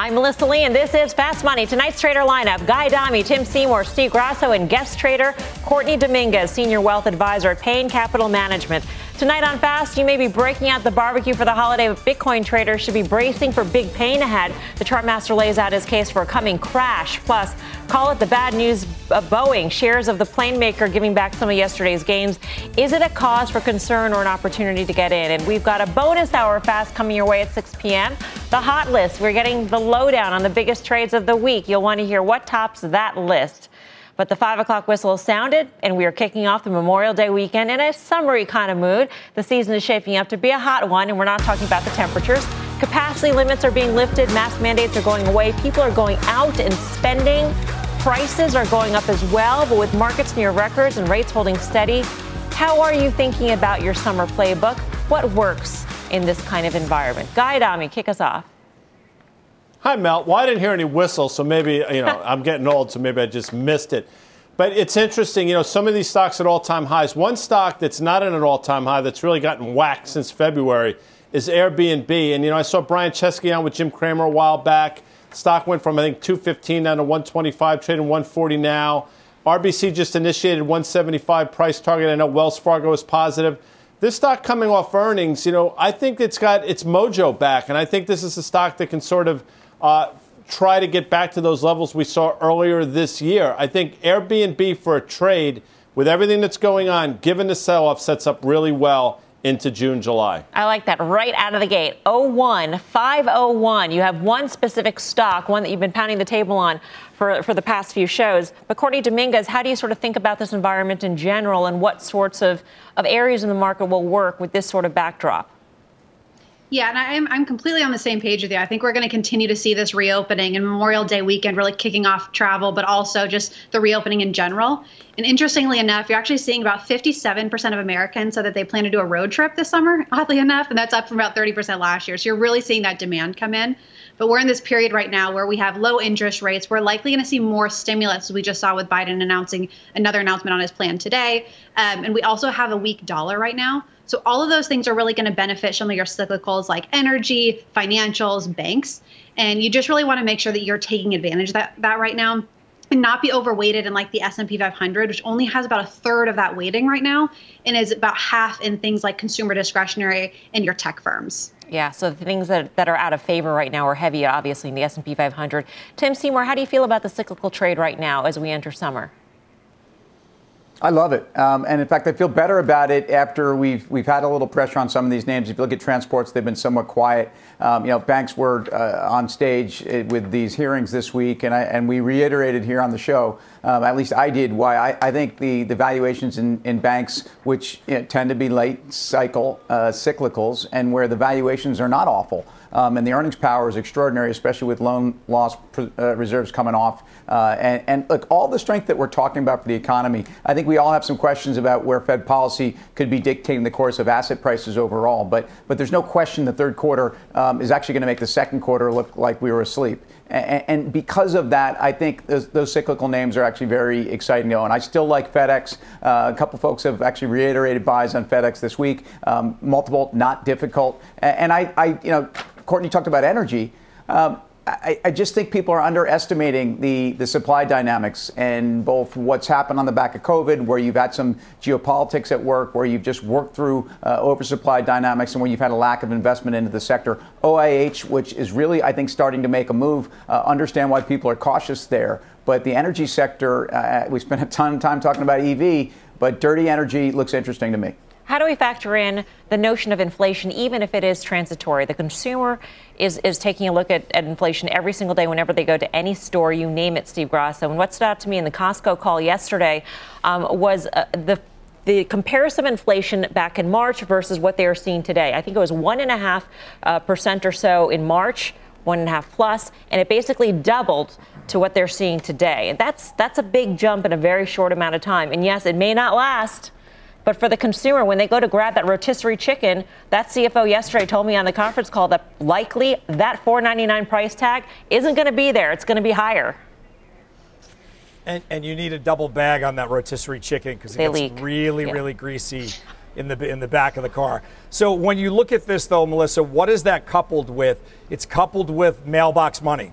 I'm Melissa Lee, and this is Fast Money. Tonight's trader lineup Guy Adami, Tim Seymour, Steve Grasso, and guest trader Courtney Dominguez, Senior Wealth Advisor at Payne Capital Management. Tonight on Fast, you may be breaking out the barbecue for the holiday, but Bitcoin traders should be bracing for big pain ahead. The chartmaster lays out his case for a coming crash. Plus, call it the bad news of Boeing. Shares of the plane maker giving back some of yesterday's gains. Is it a cause for concern or an opportunity to get in? And we've got a bonus hour fast coming your way at 6 p.m. The hot list. We're getting the lowdown on the biggest trades of the week. You'll want to hear what tops that list. But the five o'clock whistle sounded, and we are kicking off the Memorial Day weekend in a summery kind of mood. The season is shaping up to be a hot one, and we're not talking about the temperatures. Capacity limits are being lifted, mask mandates are going away, people are going out and spending. Prices are going up as well, but with markets near records and rates holding steady, how are you thinking about your summer playbook? What works in this kind of environment? Guy Adami, kick us off. Hi, Mel. Well, I didn't hear any whistle, so maybe, you know, I'm getting old, so maybe I just missed it. But it's interesting, you know, some of these stocks at all time highs. One stock that's not at an all time high that's really gotten whacked since February is Airbnb. And, you know, I saw Brian Chesky on with Jim Cramer a while back. Stock went from, I think, 215 down to 125, trading 140 now. RBC just initiated 175 price target. I know Wells Fargo is positive. This stock coming off earnings, you know, I think it's got its mojo back. And I think this is a stock that can sort of uh, try to get back to those levels we saw earlier this year. I think Airbnb for a trade, with everything that's going on, given the sell off, sets up really well into June, July. I like that right out of the gate. 01, 501. You have one specific stock, one that you've been pounding the table on for, for the past few shows. But Courtney Dominguez, how do you sort of think about this environment in general and what sorts of, of areas in the market will work with this sort of backdrop? Yeah, and I'm, I'm completely on the same page with you. I think we're going to continue to see this reopening and Memorial Day weekend really kicking off travel, but also just the reopening in general. And interestingly enough, you're actually seeing about 57% of Americans said that they plan to do a road trip this summer, oddly enough, and that's up from about 30% last year. So you're really seeing that demand come in. But we're in this period right now where we have low interest rates. We're likely going to see more stimulus, as we just saw with Biden announcing another announcement on his plan today. Um, and we also have a weak dollar right now. So all of those things are really going to benefit some of your cyclicals like energy, financials, banks. And you just really want to make sure that you're taking advantage of that, that right now and not be overweighted in like the S&P 500 which only has about a third of that weighting right now and is about half in things like consumer discretionary and your tech firms. Yeah, so the things that, that are out of favor right now are heavy, obviously, in the S&P 500. Tim Seymour, how do you feel about the cyclical trade right now as we enter summer? I love it, um, and in fact, I feel better about it after we've we've had a little pressure on some of these names. If you look at transports, they've been somewhat quiet. Um, you know, banks were uh, on stage uh, with these hearings this week, and I, and we reiterated here on the show, um, at least I did, why I, I think the, the valuations in, in banks, which you know, tend to be late cycle uh, cyclicals, and where the valuations are not awful. Um, and the earnings power is extraordinary, especially with loan loss uh, reserves coming off. Uh, and, and, look, all the strength that we're talking about for the economy, I think we all have some questions about where Fed policy could be dictating the course of asset prices overall. But, but there's no question the third quarter um, is actually going to make the second quarter look like we were asleep. And, because of that, I think those, those, cyclical names are actually very exciting to own. I still like FedEx. Uh, a couple folks have actually reiterated buys on FedEx this week. Um, multiple, not difficult. And I, I, you know, Courtney talked about energy. Um, I, I, just think people are underestimating the, the supply dynamics and both what's happened on the back of COVID, where you've had some geopolitics at work, where you've just worked through uh, oversupply dynamics, and where you've had a lack of investment into the sector. OIH, which is really, I think, starting to make a move, uh, understand why people are cautious there. But the energy sector, uh, we spent a ton of time talking about EV, but dirty energy looks interesting to me. How do we factor in the notion of inflation, even if it is transitory? The consumer is, is taking a look at, at inflation every single day whenever they go to any store, you name it, Steve Grasso. And what stood out to me in the Costco call yesterday um, was uh, the the comparison of inflation back in March versus what they are seeing today. I think it was one and a half uh, percent or so in March one and a half plus, and it basically doubled to what they're seeing today. And that's that's a big jump in a very short amount of time. And yes, it may not last. But for the consumer, when they go to grab that rotisserie chicken, that CFO yesterday told me on the conference call that likely that $4.99 price tag isn't going to be there. It's going to be higher. And, and you need a double bag on that rotisserie chicken because it They gets leak. really, Yeah. really greasy in the in the back of the car. So when you look at this, though, Melissa, what is that coupled with? It's coupled with mailbox money.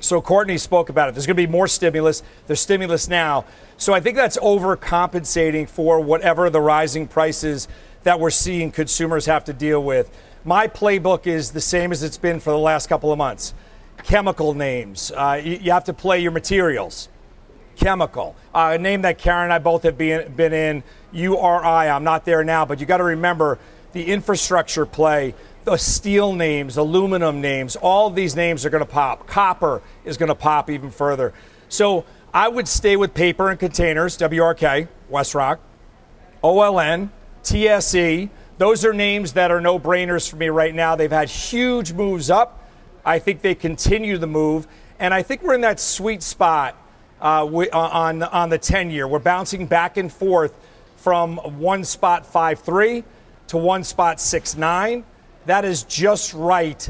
So Courtney spoke about it. There's going to be more stimulus. There's stimulus now. So I think that's overcompensating for whatever the rising prices that we're seeing consumers have to deal with. My playbook is the same as it's been for the last couple of months. Chemical names. Uh, you, you have to play your materials chemical. Uh, a name that Karen and I both have been, been in, URI. I'm not there now, but you got to remember the infrastructure play, the steel names, aluminum names, all these names are going to pop. Copper is going to pop even further. So I would stay with paper and containers, WRK, WestRock, OLN, TSE. Those are names that are no brainers for me right now. They've had huge moves up. I think they continue the move. And I think we're in that sweet spot uh, uh, on, on the 10 year. We're bouncing back and forth from one spot 5 3 to one spot 6 9. That is just right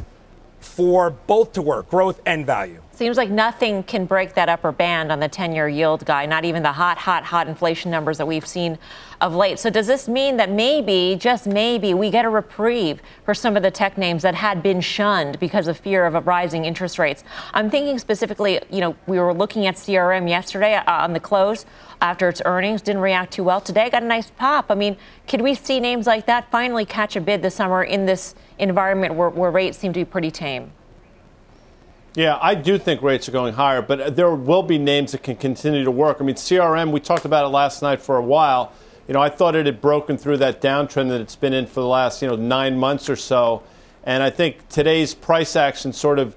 for both to work, growth and value. Seems like nothing can break that upper band on the 10 year yield guy, not even the hot, hot, hot inflation numbers that we've seen of late. So, does this mean that maybe, just maybe, we get a reprieve for some of the tech names that had been shunned because of fear of rising interest rates? I'm thinking specifically, you know, we were looking at CRM yesterday uh, on the close after its earnings, didn't react too well. Today got a nice pop. I mean, could we see names like that finally catch a bid this summer in this environment where, where rates seem to be pretty tame? Yeah, I do think rates are going higher, but there will be names that can continue to work. I mean, CRM, we talked about it last night for a while. You know, I thought it had broken through that downtrend that it's been in for the last, you know, nine months or so. And I think today's price action sort of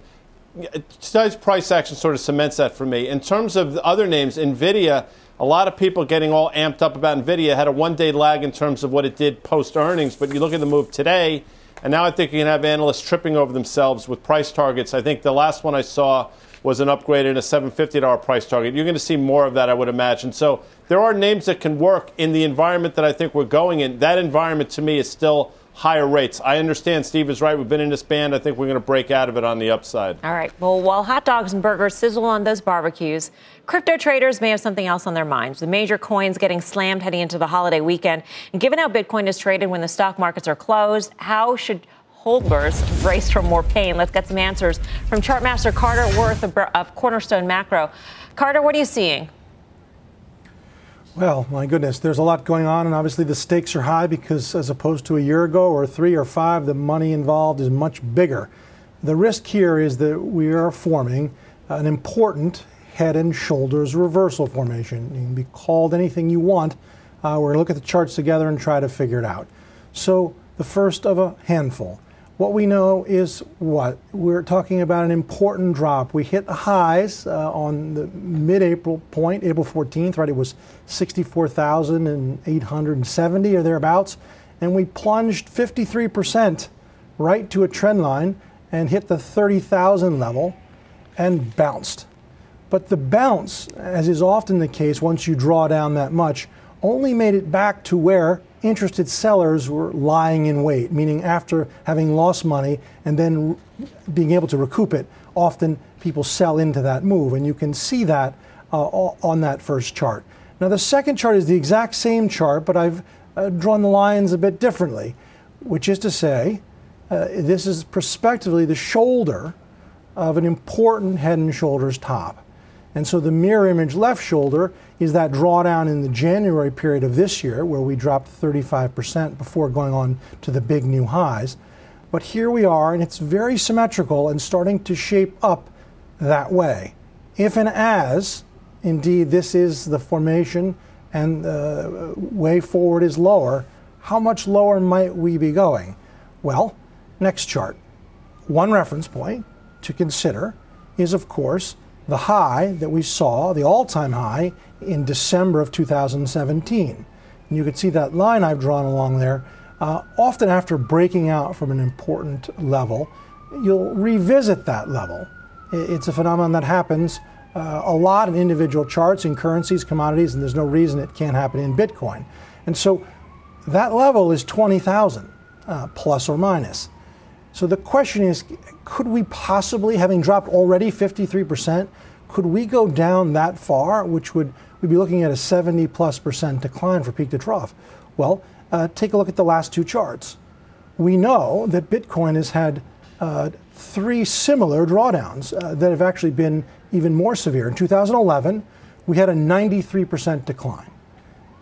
today's price action sort of cements that for me. In terms of other names, Nvidia, a lot of people getting all amped up about Nvidia had a one-day lag in terms of what it did post earnings, but you look at the move today, and now I think you can have analysts tripping over themselves with price targets. I think the last one I saw was an upgrade in a $750 price target. You're going to see more of that, I would imagine. So there are names that can work in the environment that I think we're going in. That environment to me is still higher rates. I understand Steve is right. We've been in this band. I think we're going to break out of it on the upside. All right. Well, while hot dogs and burgers sizzle on those barbecues, crypto traders may have something else on their minds. The major coins getting slammed heading into the holiday weekend. And given how Bitcoin is traded when the stock markets are closed, how should holders brace for more pain? Let's get some answers from chartmaster Carter Worth of, Cornerstone Macro. Carter, what are you seeing? Well, my goodness, there's a lot going on, and obviously the stakes are high because, as opposed to a year ago or three or five, the money involved is much bigger. The risk here is that we are forming an important head and shoulders reversal formation. You can be called anything you want. Uh, we're going to look at the charts together and try to figure it out. So, the first of a handful. What we know is what? We're talking about an important drop. We hit the highs uh, on the mid April point, April 14th, right? It was 64,870 or thereabouts. And we plunged 53% right to a trend line and hit the 30,000 level and bounced. But the bounce, as is often the case once you draw down that much, only made it back to where interested sellers were lying in wait, meaning after having lost money and then being able to recoup it, often people sell into that move. And you can see that uh, on that first chart. Now, the second chart is the exact same chart, but I've uh, drawn the lines a bit differently, which is to say, uh, this is prospectively the shoulder of an important head and shoulders top. And so the mirror image left shoulder is that drawdown in the January period of this year, where we dropped 35% before going on to the big new highs. But here we are, and it's very symmetrical and starting to shape up that way. If and as, indeed, this is the formation and the way forward is lower, how much lower might we be going? Well, next chart. One reference point to consider is, of course, the high that we saw, the all time high, in December of 2017. And you can see that line I've drawn along there. Uh, often, after breaking out from an important level, you'll revisit that level. It's a phenomenon that happens uh, a lot in individual charts, in currencies, commodities, and there's no reason it can't happen in Bitcoin. And so that level is 20,000 uh, plus or minus. So the question is could we possibly, having dropped already 53%, could we go down that far, which would we'd be looking at a 70 plus percent decline for peak to trough? Well, uh, take a look at the last two charts. We know that Bitcoin has had uh, three similar drawdowns uh, that have actually been even more severe. In 2011, we had a 93% decline.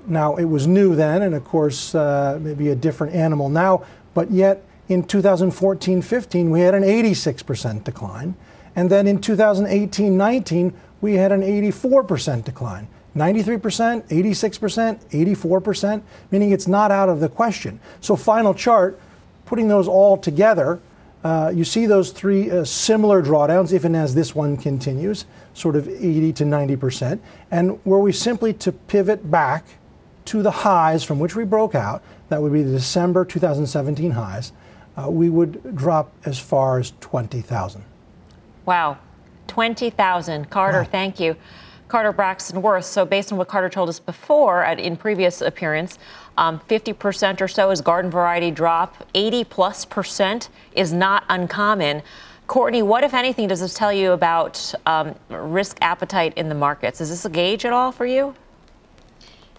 Now, it was new then, and of course, uh, maybe a different animal now, but yet in 2014 15, we had an 86% decline. And then in 2018 19, we had an 84% decline. 93%, 86%, 84%, meaning it's not out of the question. So, final chart, putting those all together, uh, you see those three uh, similar drawdowns, if and as this one continues, sort of 80 to 90%. And were we simply to pivot back to the highs from which we broke out, that would be the December 2017 highs, uh, we would drop as far as 20,000. Wow. 20,000. Carter, wow. thank you. Carter Braxton Worth. So, based on what Carter told us before at, in previous appearance, um, 50% or so is garden variety drop. 80 plus percent is not uncommon. Courtney, what, if anything, does this tell you about um, risk appetite in the markets? Is this a gauge at all for you?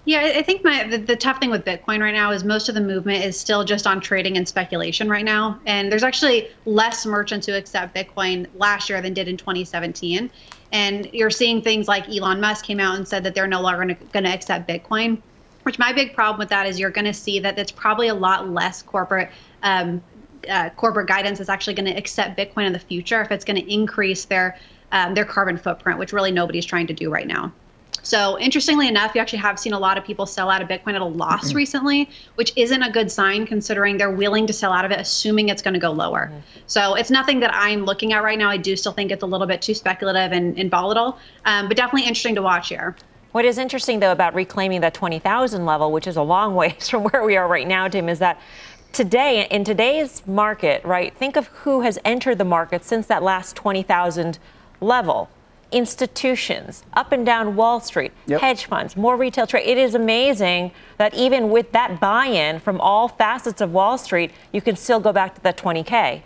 Yeah, I think my the, the, tough thing with Bitcoin right now is most of the movement is still just on trading and speculation right now. And there's actually less merchants who accept Bitcoin last year than did in 2017. And you're seeing things like Elon Musk came out and said that they're no longer going to accept Bitcoin. Which my big problem with that is you're going to see that it's probably a lot less corporate um, uh, corporate guidance is actually going to accept Bitcoin in the future if it's going to increase their um, their carbon footprint, which really nobody's trying to do right now. So interestingly enough, you actually have seen a lot of people sell out of Bitcoin at a loss mm-hmm. recently, which isn't a good sign considering they're willing to sell out of it, assuming it's going to go lower. Mm-hmm. So it's nothing that I'm looking at right now. I do still think it's a little bit too speculative and, and volatile, um, but definitely interesting to watch here. What is interesting, though, about reclaiming that 20,000 level, which is a long ways from where we are right now, Tim, is that today, in today's market, right, think of who has entered the market since that last 20,000 level. Institutions, up and down Wall Street, yep. hedge funds, more retail trade. It is amazing that even with that buy in from all facets of Wall Street, you can still go back to that 20K.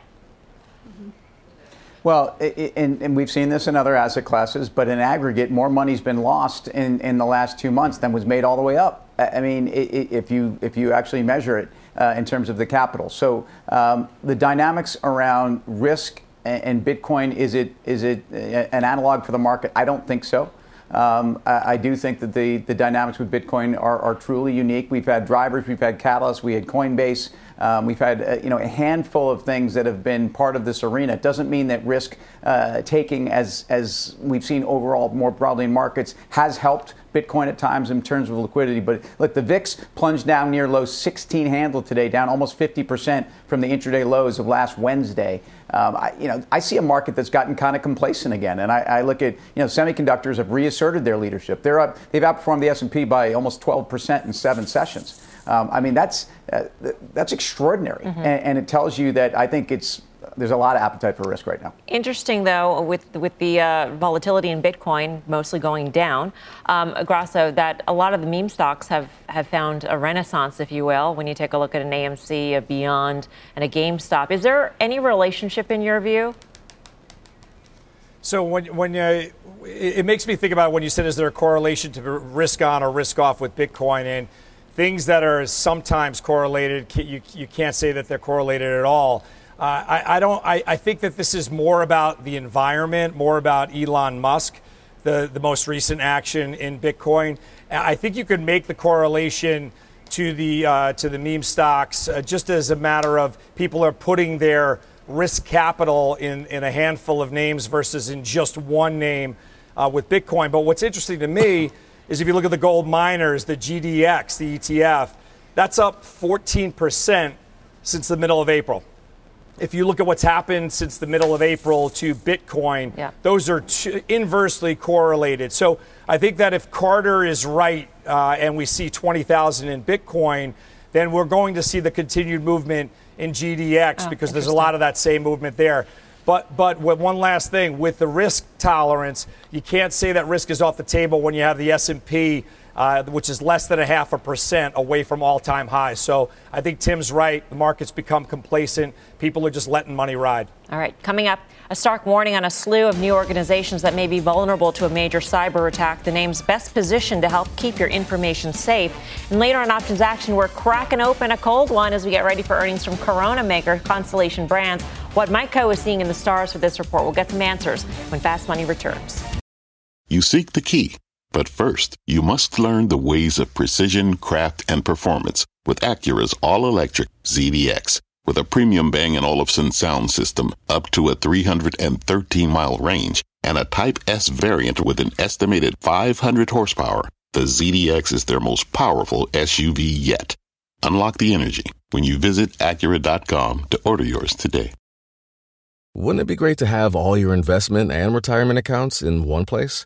Well, and, and, we've seen this in other asset classes, but in aggregate, more money's been lost in, in the last two months than was made all the way up. I mean, if you if you actually measure it uh, in terms of the capital, so um, the dynamics around risk and Bitcoin is it is it an analog for the market? I don't think so. Um, I, I, do think that the, the dynamics with Bitcoin are, are truly unique. We've had drivers, we've had catalysts, we had Coinbase, um, we've had uh, you know a handful of things that have been part of this arena. It doesn't mean that risk uh, taking, as as we've seen overall more broadly in markets, has helped Bitcoin at times in terms of liquidity. But look, the VIX plunged down near low 16 handle today, down almost 50% from the intraday lows of last Wednesday. Um, I, you know, I see a market that's gotten kind of complacent again, and I, I, look at you know semiconductors have reasserted their leadership. They're up, they've outperformed the S&P by almost 12% in seven sessions. Um, I mean, that's uh, that's extraordinary, mm-hmm. and, and, it tells you that I think it's there's a lot of appetite for risk right now. Interesting, though, with with the uh, volatility in Bitcoin mostly going down, um, Grasso, that a lot of the meme stocks have have found a renaissance, if you will. When you take a look at an AMC, a Beyond, and a GameStop, is there any relationship in your view? So when when you, it makes me think about when you said, is there a correlation to risk on or risk off with Bitcoin and things that are sometimes correlated, you, you can't say that they're correlated at all. I, I, don't. I, I think that this is more about the environment, more about Elon Musk, the, the most recent action in Bitcoin. I think you could make the correlation to the uh, to the meme stocks uh, just as a matter of people are putting their risk capital in, in a handful of names versus in just one name uh, with Bitcoin. But what's interesting to me is if you look at the gold miners, the GDX, the ETF, that's up 14% since the middle of April. If you look at what's happened since the middle of April to Bitcoin, yeah. those are t- inversely correlated. So I think that if Carter is right uh, and we see 20,000 in Bitcoin, then we're going to see the continued movement in GDX Oh, because there's a lot of that same movement there. But but one last thing with the risk tolerance, you can't say that risk is off the table when you have the S&P, uh, which is less than a half a percent away from all-time highs. So I think Tim's right. The market's become complacent. People are just letting money ride. All right, coming up, a stark warning on a slew of new organizations that may be vulnerable to a major cyber attack. The names best positioned to help keep your information safe. And later on Options Action, we're cracking open a cold one as we get ready for earnings from Corona maker Constellation Brands. What Mike Khouw is seeing in the stars for this report. We'll get some answers when Fast Money returns. You seek the key, but first, you must learn the ways of precision, craft, and performance with Acura's all electric ZDX. With a premium Bang & Olufsen sound system up to a 313 mile range and a Type S variant with an estimated 500 horsepower, the ZDX is their most powerful SUV yet. Unlock the energy when you visit Acura.com to order yours today. Wouldn't it be great to have all your investment and retirement accounts in one place?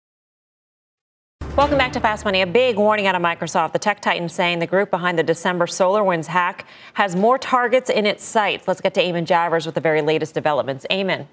Welcome back to Fast Money. A big warning out of Microsoft. The tech titan saying the group behind the December SolarWinds hack has more targets in its sights. Let's get to Eamon Javers with the very latest developments. Eamon.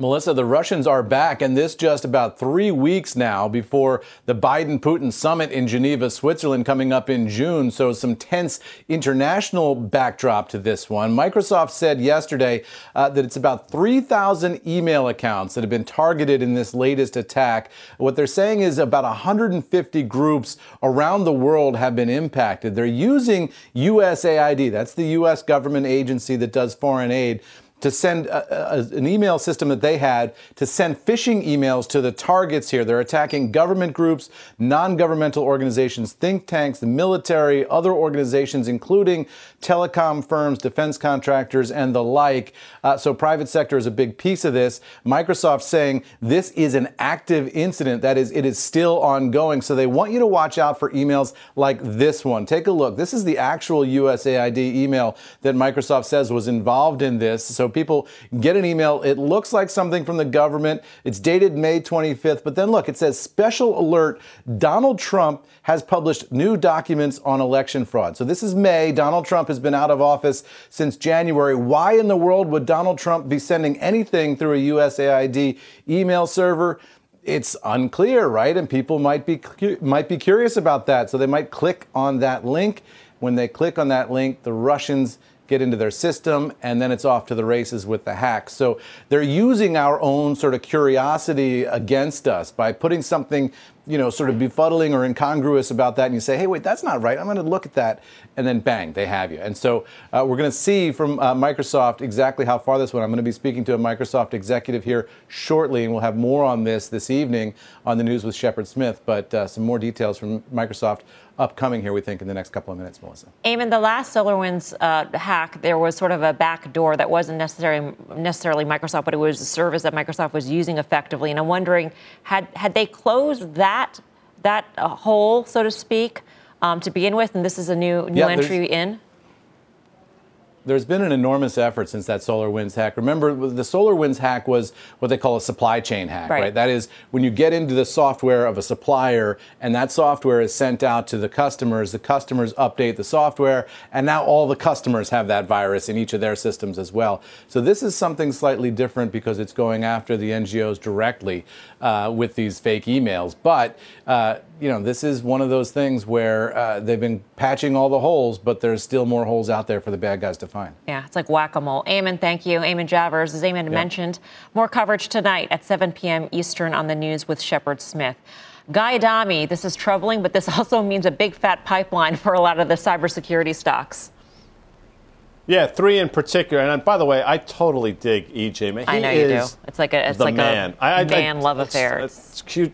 Melissa, the Russians are back, and this just about three weeks now before the Biden Putin summit in Geneva, Switzerland, coming up in June. So, some tense international backdrop to this one. Microsoft said yesterday uh, that it's about 3,000 email accounts that have been targeted in this latest attack. What they're saying is about 150 groups around the world have been impacted. They're using USAID, that's the U.S. government agency that does foreign aid to send a, a, an email system that they had to send phishing emails to the targets here. They're attacking government groups, non governmental organizations, think tanks, the military, other organizations, including telecom firms, defense contractors, and the like. Uh, so, private sector is a big piece of this. Microsoft saying this is an active incident. That is, it is still ongoing. So, they want you to watch out for emails like this one. Take a look. This is the actual USAID email that Microsoft says was involved in this. So, people get an email. It looks like something from the government. It's dated May 25th. But then look, it says special alert Donald Trump has published new documents on election fraud. So this is May. Donald Trump has been out of office since January. Why in the world would Donald Trump be sending anything through a USAID email server? It's unclear, right? And people might be might be curious about that. So they might click on that link. When they click on that link, the Russians get into their system, and then it's off to the races with the hack. So they're using our own sort of curiosity against us by putting something, you know, sort of befuddling or incongruous about that, and you say, hey, wait, that's not right. I'm going to look at that, and then bang, they have you. And so uh, we're going to see from uh, Microsoft exactly how far this went. I'm going to be speaking to a Microsoft executive here shortly, and we'll have more on this this evening on the news with Shepard Smith. But uh, some more details from Microsoft upcoming here, we think, in the next couple of minutes, Melissa. Eamon, the last SolarWinds uh, hack, there was sort of a back door that wasn't necessarily necessarily Microsoft, but it was a service that Microsoft was using effectively. And I'm wondering, had had they closed that that uh, hole, so to speak, um, to begin with, and this is a new new Yeah, entry in? There's been an enormous effort since that SolarWinds hack. Remember, the SolarWinds hack was what they call a supply chain hack, Right. right. That is when you get into the software of a supplier and that software is sent out to the customers, the customers update the software, and now all the customers have that virus in each of their systems as well. So this is something slightly different because it's going after the NGOs directly uh, with these fake emails. But uh, you know, this is one of those things where uh, they've been patching all the holes, but there's still more holes out there for the bad guys to fine. Yeah, it's like whack a mole. Eamon, thank you. Eamon Javers, as Eamon mentioned, more coverage tonight at 7 p.m. Eastern on the news with Shepard Smith. Guy Adami, this is troubling, but this also means a big fat pipeline for a lot of the cybersecurity stocks. Yeah, three in particular. And by the way, I totally dig EJ. Man, I know you do. It's like a it's like man. a I, I, man I, love it's, affair. It's cute.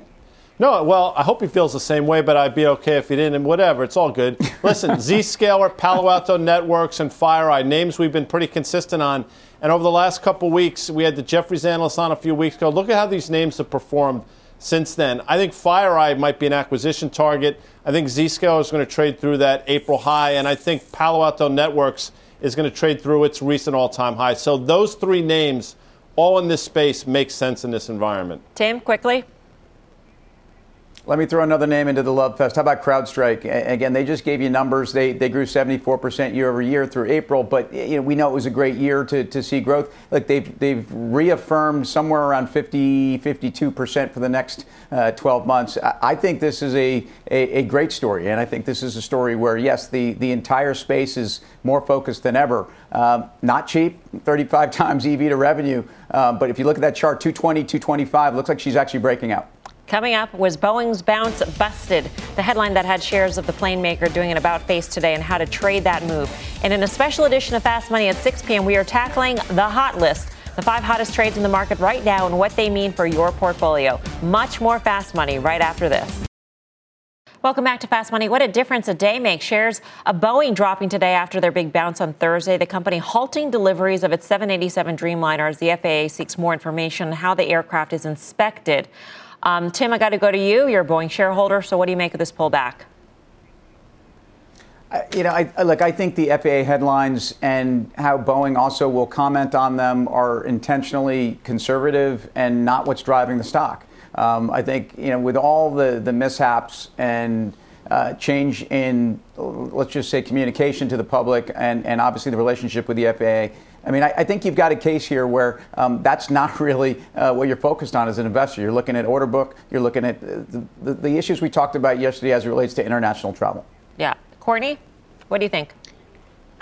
No, well, I hope he feels the same way, but I'd be okay if he didn't. And whatever, it's all good. Listen, Zscaler, Palo Alto Networks, and FireEye names we've been pretty consistent on. And over the last couple weeks, we had the Jefferies analyst on a few weeks ago. Look at how these names have performed since then. I think FireEye might be an acquisition target. I think Zscaler is going to trade through that April high, and I think Palo Alto Networks is going to trade through its recent all-time high. So those three names, all in this space, make sense in this environment. Tim, quickly. Let me throw another name into the love fest. How about CrowdStrike? Again, they just gave you numbers. They, they grew 74% year over year through April, but you know, we know it was a great year to, to see growth. Like they've, they've reaffirmed somewhere around 50, 52% for the next uh, 12 months. I think this is a, a, a, great story, and I think this is a story where, yes, the, the entire space is more focused than ever. Um, not cheap, 35 times EV to revenue, um, but if you look at that chart, 220, 225, looks like she's actually breaking out. Coming up was Boeing's bounce busted, the headline that had shares of the plane maker doing an about face today and how to trade that move. And in a special edition of Fast Money at 6 p.m., we are tackling the hot list, the five hottest trades in the market right now and what they mean for your portfolio. Much more Fast Money right after this. Welcome back to Fast Money. What a difference a day makes. Shares of Boeing dropping today after their big bounce on Thursday. The company halting deliveries of its 787 Dreamliner as the FAA seeks more information on how the aircraft is inspected. Um, Tim, I got to go to you. You're a Boeing shareholder, so what do you make of this pullback? You know, I, look, I think the FAA headlines and how Boeing also will comment on them are intentionally conservative and not what's driving the stock. Um, I think, you know, with all the, the mishaps and uh, change in, let's just say, communication to the public and, and obviously the relationship with the FAA, I mean, I, I, think you've got a case here where um, that's not really uh, what you're focused on as an investor. You're looking at order book, you're looking at the, the, the issues we talked about yesterday as it relates to international travel. Yeah. Courtney, what do you think?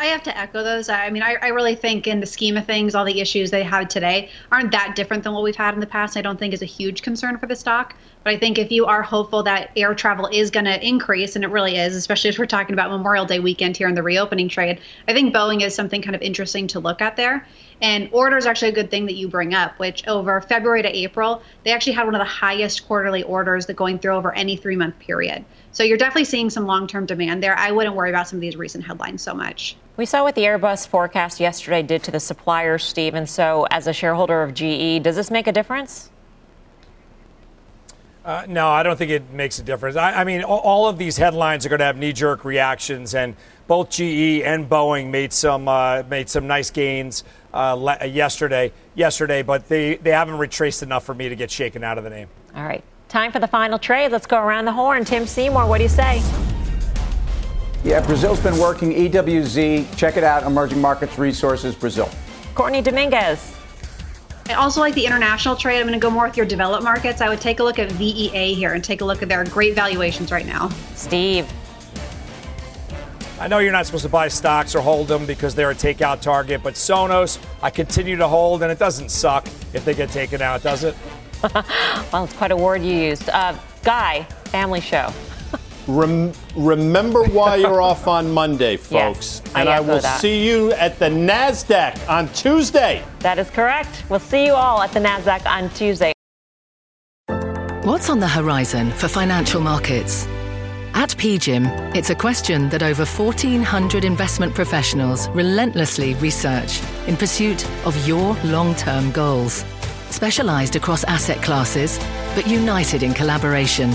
I have to echo those. I mean, I, I, really think in the scheme of things, all the issues they had today aren't that different than what we've had in the past. I don't think is a huge concern for the stock. But I think if you are hopeful that air travel is going to increase, and it really is, especially as we're talking about Memorial Day weekend here in the reopening trade, I think Boeing is something kind of interesting to look at there. And order is actually a good thing that you bring up, which over February to April, they actually had one of the highest quarterly orders that going through over any three month period. So you're definitely seeing some long term demand there. I wouldn't worry about some of these recent headlines so much. We saw what the Airbus forecast yesterday did to the suppliers, Steve. And so, as a shareholder of GE, does this make a difference? Uh, no, I don't think it makes a difference. I, I mean, all, all, of these headlines are going to have knee-jerk reactions, and both GE and Boeing made some uh, made some nice gains uh, le- yesterday. Yesterday, but they they haven't retraced enough for me to get shaken out of the name. All right, time for the final trade. Let's go around the horn. Tim Seymour, what do you say? Yeah, Brazil's been working EWZ. Check it out, Emerging Markets Resources Brazil. Courtney Dominguez. I also like the international trade. I'm going to go more with your developed markets. I would take a look at VEA here and take a look at their great valuations right now. Steve. I know you're not supposed to buy stocks or hold them because they're a takeout target, but Sonos, I continue to hold, and it doesn't suck if they get taken out, does it? well, it's quite a word you used. Uh, Guy, family show. Rem- remember why you're off on Monday, folks. Yes, and I, I will see you at the NASDAQ on Tuesday. That is correct. We'll see you all at the NASDAQ on Tuesday. What's on the horizon for financial markets? At PGIM, it's a question that over 1,400 investment professionals relentlessly research in pursuit of your long term goals. Specialized across asset classes, but united in collaboration.